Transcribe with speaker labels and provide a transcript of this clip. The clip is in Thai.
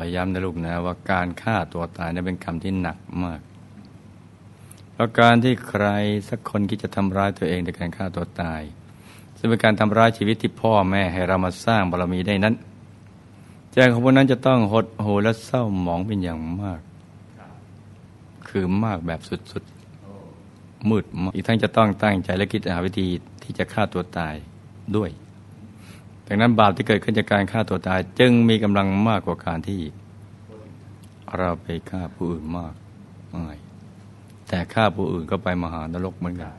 Speaker 1: อย้ำนะลูกนะว่าการฆ่าตัวตายนั้นเป็นกรรมที่หนักมาก เพราะการที่ใครสักคนคิดจะทำร้ายตัวเองในการฆ่าตัวตายซึ่งเป็นการทำร้ายชีวิตที่พ่อแม่ให้เรามาสร้างบารมีได้นั้นใจของพวกนั้นจะต้องหดหูและเศร้าหมองเป็นอย่างมาก คือมากแบบสุดๆมืดมอีกทั้งจะต้องตั้งใจและคิดหาวิธีที่จะฆ่าตัวตายด้วย ดังนั้นบาปที่เกิดขึ้นจากการฆ่าตัวตาย จึงมีกำลังมากกว่าการที่เราไปฆ่าผู้อื่นมากไม่แต่ฆ่าผู้อื่นก็ไปมหานรกเหมือนกัน